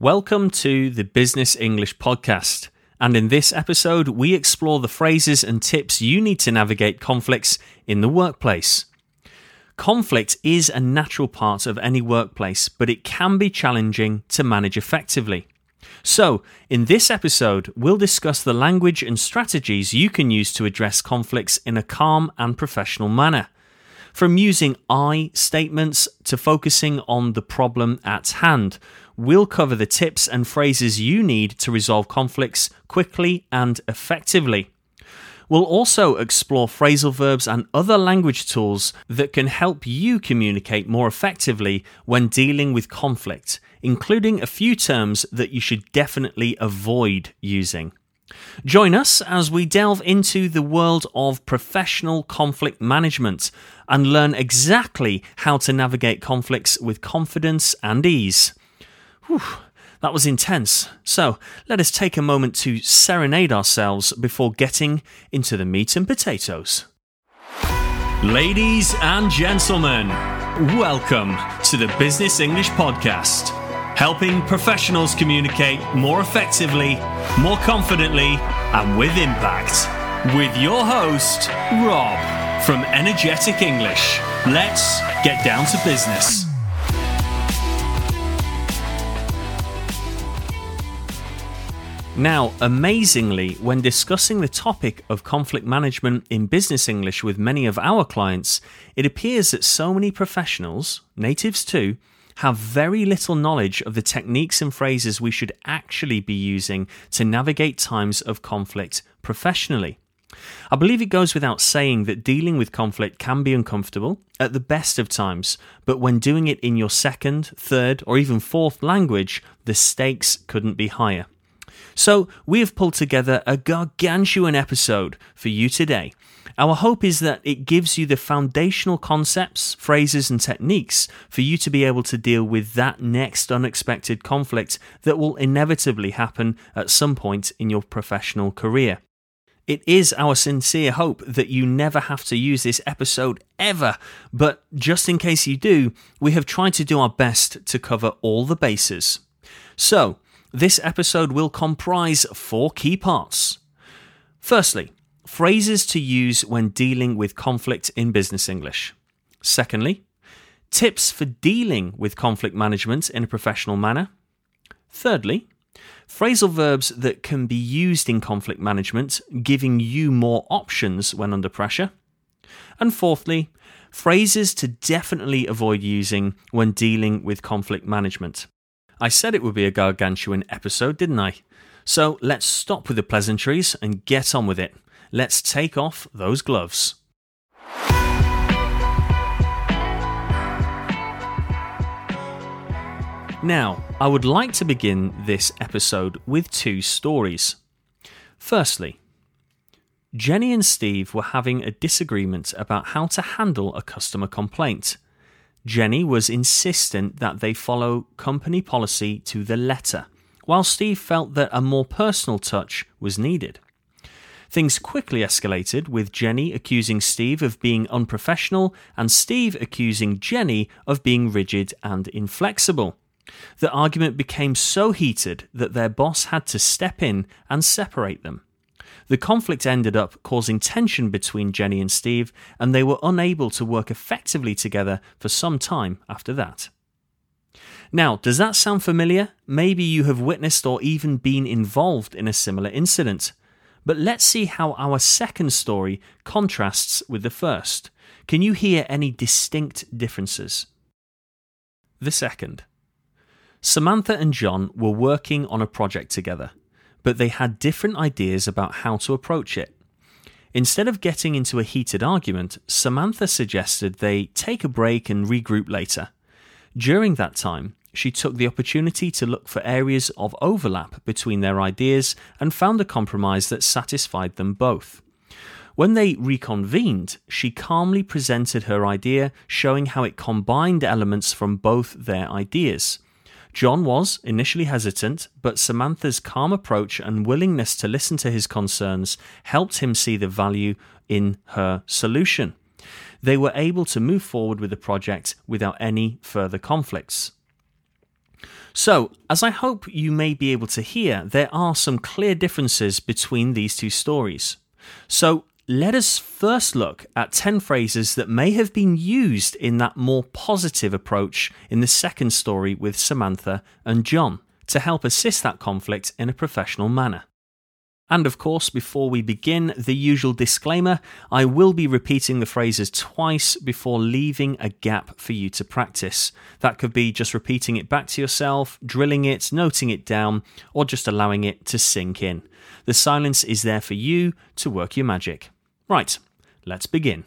Welcome to the Business English Podcast. And in this episode, we explore the phrases and tips you need to navigate conflicts in the workplace. Conflict is a natural part of any workplace, but it can be challenging to manage effectively. So, in this episode, we'll discuss the language and strategies you can use to address conflicts in a calm and professional manner. From using I statements to focusing on the problem at hand, we'll cover the tips and phrases you need to resolve conflicts quickly and effectively. We'll also explore phrasal verbs and other language tools that can help you communicate more effectively when dealing with conflict, including a few terms that you should definitely avoid using. Join us as we delve into the world of professional conflict management and learn exactly how to navigate conflicts with confidence and ease. Whew, that was intense. So let us take a moment to serenade ourselves before getting into the meat and potatoes. Ladies and gentlemen, welcome to the Business English Podcast helping professionals communicate more effectively, more confidently, and with impact. With your host, Rob from Energetic English. Let's get down to business. Now, amazingly, when discussing the topic of conflict management in business English with many of our clients, it appears that so many professionals, natives too, have very little knowledge of the techniques and phrases we should actually be using to navigate times of conflict professionally. I believe it goes without saying that dealing with conflict can be uncomfortable at the best of times, but when doing it in your second, third, or even fourth language, the stakes couldn't be higher. So, we have pulled together a gargantuan episode for you today our hope is that it gives you the foundational concepts, phrases, and techniques for you to be able to deal with that next unexpected conflict that will inevitably happen at some point in your professional career. It is our sincere hope that you never have to use this episode ever, but just in case you do, we have tried to do our best to cover all the bases. So, this episode will comprise four key parts. Firstly, phrases to use when dealing with conflict in business English. Secondly, tips for dealing with conflict management in a professional manner. Thirdly, phrasal verbs that can be used in conflict management, giving you more options when under pressure. And fourthly, phrases to definitely avoid using when dealing with conflict management. I said it would be a gargantuan episode, didn't I? So let's stop with the pleasantries and get on with it. Let's take off those gloves. Now, I would like to begin this episode with two stories. Firstly, Jenny and Steve were having a disagreement about how to handle a customer complaint. Jenny was insistent that they follow company policy to the letter, while Steve felt that a more personal touch was needed. Things quickly escalated, with Jenny accusing Steve of being unprofessional and Steve accusing Jenny of being rigid and inflexible. The argument became so heated that their boss had to step in and separate them. The conflict ended up causing tension between Jenny and Steve, and they were unable to work effectively together for some time after that. Now, does that sound familiar? Maybe you have witnessed or even been involved in a similar incident. But let's see how our second story contrasts with the first. Can you hear any distinct differences? The second. Samantha and John were working on a project together, but they had different ideas about how to approach it. Instead of getting into a heated argument, Samantha suggested they take a break and regroup later. During that time, she took the opportunity to look for areas of overlap between their ideas and found a compromise that satisfied them both. When they reconvened, she calmly presented her idea, showing how it combined elements from both their ideas. John was initially hesitant, but Samantha's calm approach and willingness to listen to his concerns helped him see the value in her solution. They were able to move forward with the project without any further conflicts. So, as I hope you may be able to hear, there are some clear differences between these two stories. So, let us first look at 10 phrases that may have been used in that more positive approach in the second story with Samantha and John to help assist that conflict in a professional manner. And of course, before we begin, the usual disclaimer I will be repeating the phrases twice before leaving a gap for you to practice. That could be just repeating it back to yourself, drilling it, noting it down, or just allowing it to sink in. The silence is there for you to work your magic. Right, let's begin.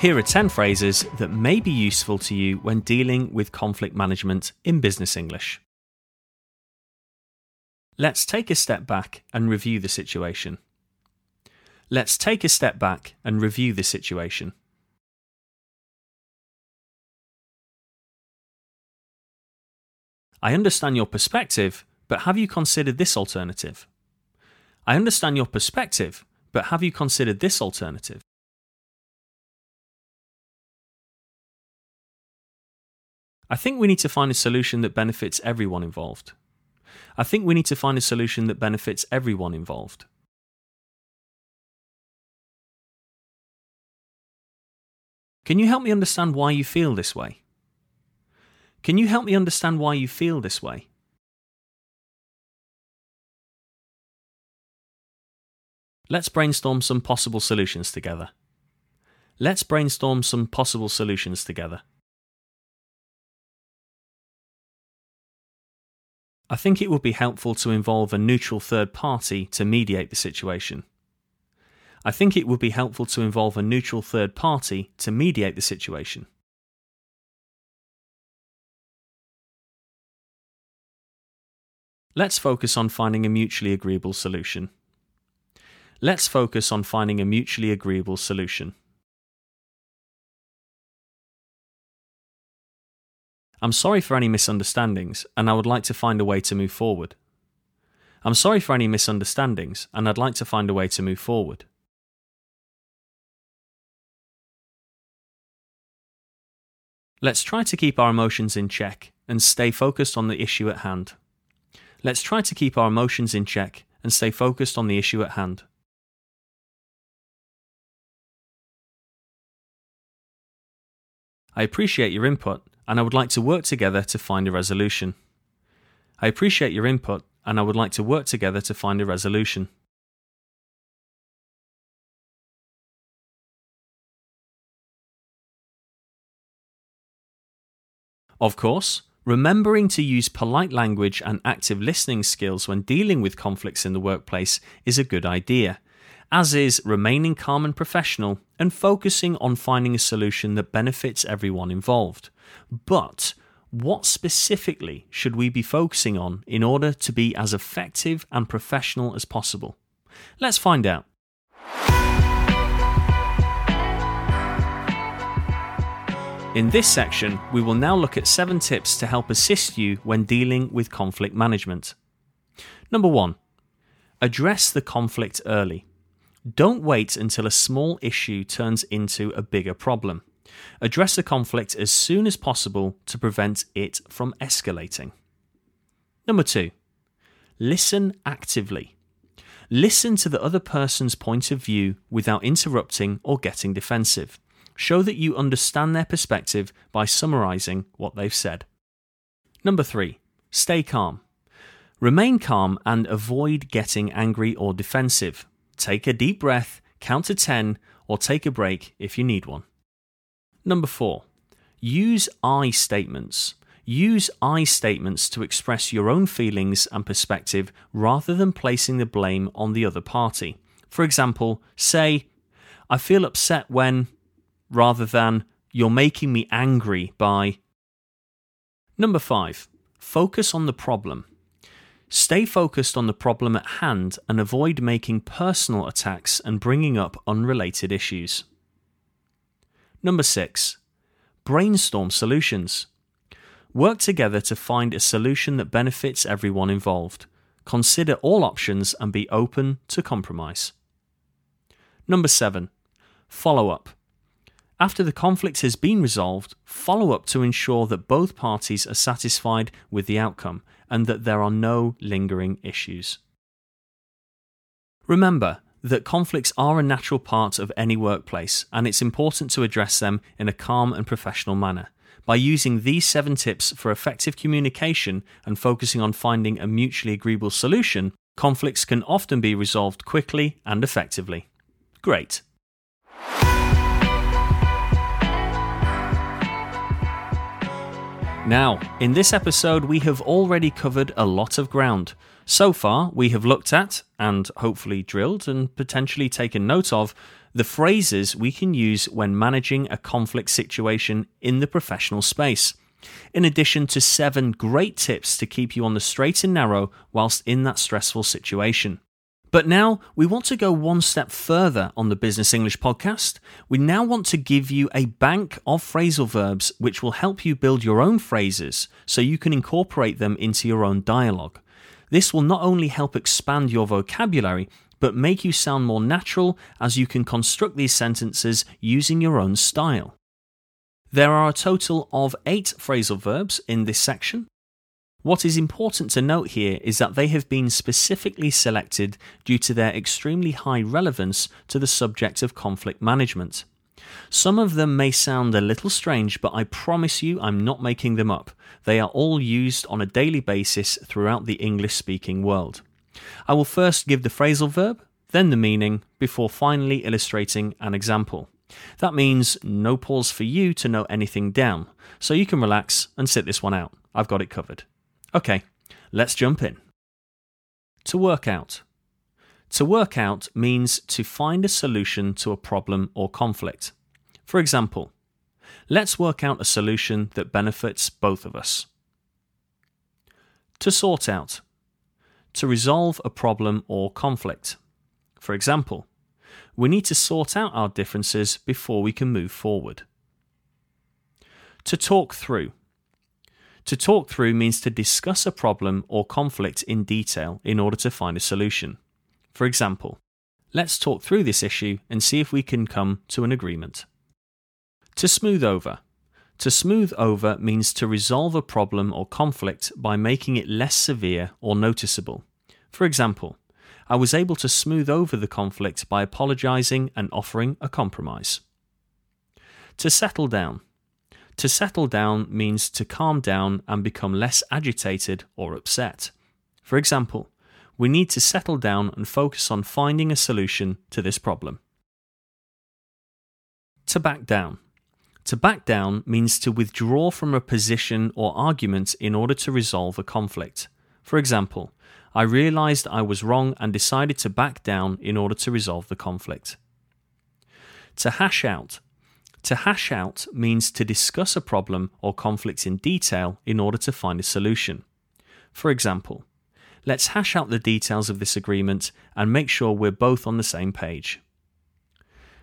Here are 10 phrases that may be useful to you when dealing with conflict management in business English. Let's take a step back and review the situation. Let's take a step back and review the situation. I understand your perspective, but have you considered this alternative? I understand your perspective, but have you considered this alternative? I think we need to find a solution that benefits everyone involved. I think we need to find a solution that benefits everyone involved. Can you help me understand why you feel this way? Can you help me understand why you feel this way? Let's brainstorm some possible solutions together. Let's brainstorm some possible solutions together. I think it would be helpful to involve a neutral third party to mediate the situation. I think it would be helpful to involve a neutral third party to mediate the situation. Let's focus on finding a mutually agreeable solution. Let's focus on finding a mutually agreeable solution. I'm sorry for any misunderstandings, and I would like to find a way to move forward. I'm sorry for any misunderstandings, and I'd like to find a way to move forward. Let's try to keep our emotions in check and stay focused on the issue at hand. Let's try to keep our emotions in check and stay focused on the issue at hand. I appreciate your input and I would like to work together to find a resolution. I appreciate your input and I would like to work together to find a resolution. Of course, remembering to use polite language and active listening skills when dealing with conflicts in the workplace is a good idea, as is remaining calm and professional and focusing on finding a solution that benefits everyone involved. But what specifically should we be focusing on in order to be as effective and professional as possible? Let's find out. In this section, we will now look at seven tips to help assist you when dealing with conflict management. Number one, address the conflict early. Don't wait until a small issue turns into a bigger problem. Address the conflict as soon as possible to prevent it from escalating. Number two, listen actively. Listen to the other person's point of view without interrupting or getting defensive. Show that you understand their perspective by summarizing what they've said. Number three, stay calm. Remain calm and avoid getting angry or defensive. Take a deep breath, count to 10, or take a break if you need one. Number four, use I statements. Use I statements to express your own feelings and perspective rather than placing the blame on the other party. For example, say, I feel upset when, rather than, you're making me angry by. Number five, focus on the problem. Stay focused on the problem at hand and avoid making personal attacks and bringing up unrelated issues. Number six, brainstorm solutions. Work together to find a solution that benefits everyone involved. Consider all options and be open to compromise. Number seven, follow up. After the conflict has been resolved, follow up to ensure that both parties are satisfied with the outcome and that there are no lingering issues. Remember that conflicts are a natural part of any workplace, and it's important to address them in a calm and professional manner. By using these seven tips for effective communication and focusing on finding a mutually agreeable solution, conflicts can often be resolved quickly and effectively. Great. Now, in this episode, we have already covered a lot of ground. So far, we have looked at, and hopefully drilled and potentially taken note of, the phrases we can use when managing a conflict situation in the professional space. In addition to seven great tips to keep you on the straight and narrow whilst in that stressful situation. But now we want to go one step further on the Business English podcast. We now want to give you a bank of phrasal verbs which will help you build your own phrases so you can incorporate them into your own dialogue. This will not only help expand your vocabulary, but make you sound more natural as you can construct these sentences using your own style. There are a total of eight phrasal verbs in this section, what is important to note here is that they have been specifically selected due to their extremely high relevance to the subject of conflict management. Some of them may sound a little strange, but I promise you I'm not making them up. They are all used on a daily basis throughout the English speaking world. I will first give the phrasal verb, then the meaning, before finally illustrating an example. That means no pause for you to note anything down, so you can relax and sit this one out. I've got it covered. Okay, let's jump in. To work out. To work out means to find a solution to a problem or conflict. For example, let's work out a solution that benefits both of us. To sort out. To resolve a problem or conflict. For example, we need to sort out our differences before we can move forward. To talk through. To talk through means to discuss a problem or conflict in detail in order to find a solution. For example, let's talk through this issue and see if we can come to an agreement. To smooth over. To smooth over means to resolve a problem or conflict by making it less severe or noticeable. For example, I was able to smooth over the conflict by apologizing and offering a compromise. To settle down. To settle down means to calm down and become less agitated or upset. For example, we need to settle down and focus on finding a solution to this problem. To back down. To back down means to withdraw from a position or argument in order to resolve a conflict. For example, I realized I was wrong and decided to back down in order to resolve the conflict. To hash out to hash out means to discuss a problem or conflict in detail in order to find a solution. For example, let's hash out the details of this agreement and make sure we're both on the same page.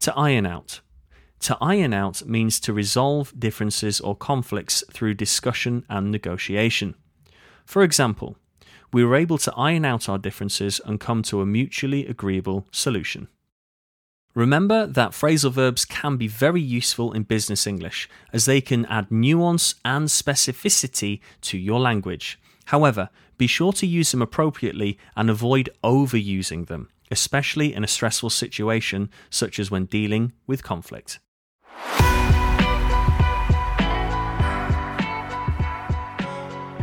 To iron out. To iron out means to resolve differences or conflicts through discussion and negotiation. For example, we were able to iron out our differences and come to a mutually agreeable solution. Remember that phrasal verbs can be very useful in business English as they can add nuance and specificity to your language. However, be sure to use them appropriately and avoid overusing them, especially in a stressful situation such as when dealing with conflict.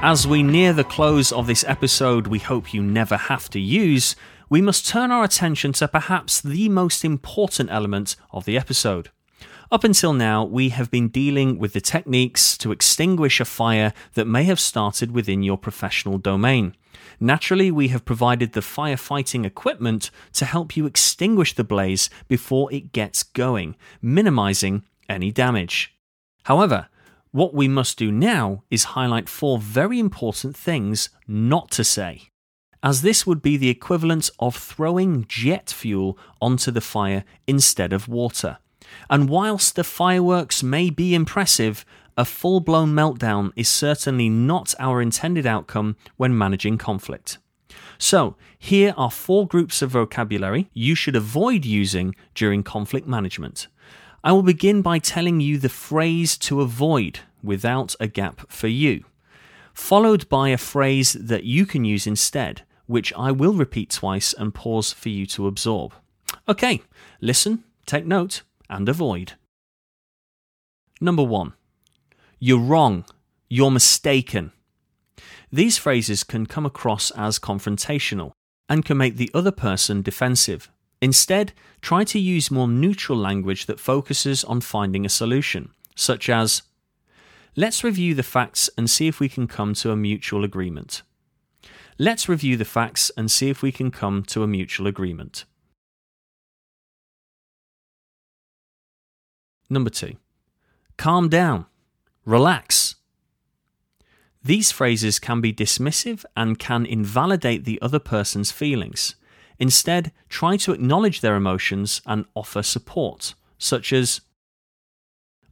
As we near the close of this episode, we hope you never have to use we must turn our attention to perhaps the most important element of the episode. Up until now, we have been dealing with the techniques to extinguish a fire that may have started within your professional domain. Naturally, we have provided the firefighting equipment to help you extinguish the blaze before it gets going, minimizing any damage. However, what we must do now is highlight four very important things not to say as this would be the equivalent of throwing jet fuel onto the fire instead of water. And whilst the fireworks may be impressive, a full blown meltdown is certainly not our intended outcome when managing conflict. So, here are four groups of vocabulary you should avoid using during conflict management. I will begin by telling you the phrase to avoid without a gap for you, followed by a phrase that you can use instead, which I will repeat twice and pause for you to absorb. Okay, listen, take note, and avoid. Number one, you're wrong, you're mistaken. These phrases can come across as confrontational and can make the other person defensive. Instead, try to use more neutral language that focuses on finding a solution, such as Let's review the facts and see if we can come to a mutual agreement. Let's review the facts and see if we can come to a mutual agreement. Number two, calm down, relax. These phrases can be dismissive and can invalidate the other person's feelings. Instead, try to acknowledge their emotions and offer support, such as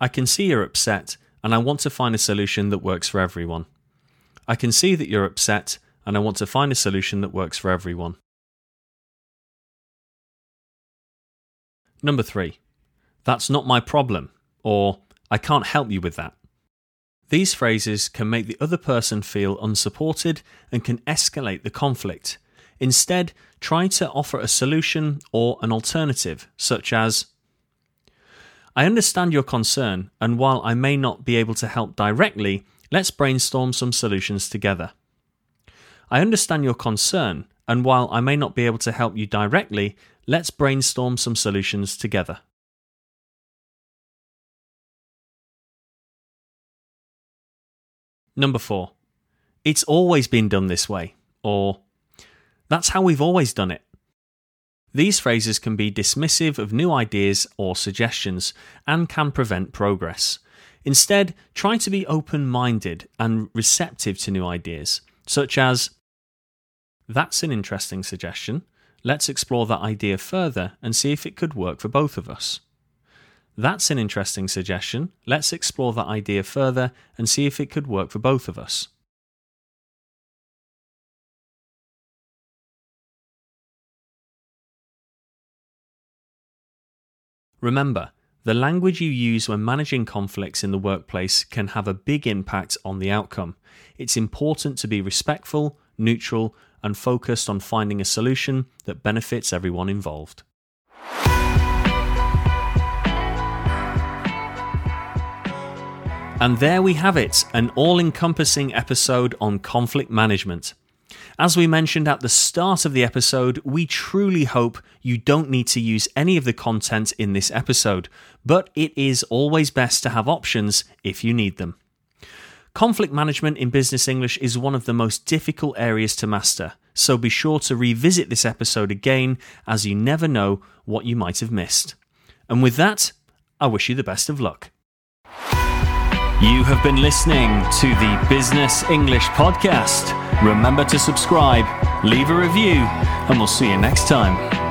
I can see you're upset and I want to find a solution that works for everyone. I can see that you're upset and I want to find a solution that works for everyone. Number three, that's not my problem, or I can't help you with that. These phrases can make the other person feel unsupported and can escalate the conflict. Instead, try to offer a solution or an alternative, such as I understand your concern, and while I may not be able to help directly, let's brainstorm some solutions together. I understand your concern, and while I may not be able to help you directly, let's brainstorm some solutions together. Number four, it's always been done this way, or that's how we've always done it. These phrases can be dismissive of new ideas or suggestions and can prevent progress. Instead, try to be open minded and receptive to new ideas, such as That's an interesting suggestion. Let's explore that idea further and see if it could work for both of us. That's an interesting suggestion. Let's explore that idea further and see if it could work for both of us. Remember, the language you use when managing conflicts in the workplace can have a big impact on the outcome. It's important to be respectful, neutral, and focused on finding a solution that benefits everyone involved. And there we have it, an all encompassing episode on conflict management. As we mentioned at the start of the episode, we truly hope you don't need to use any of the content in this episode, but it is always best to have options if you need them. Conflict management in business English is one of the most difficult areas to master, so be sure to revisit this episode again as you never know what you might have missed. And with that, I wish you the best of luck. You have been listening to the Business English Podcast. Remember to subscribe, leave a review, and we'll see you next time.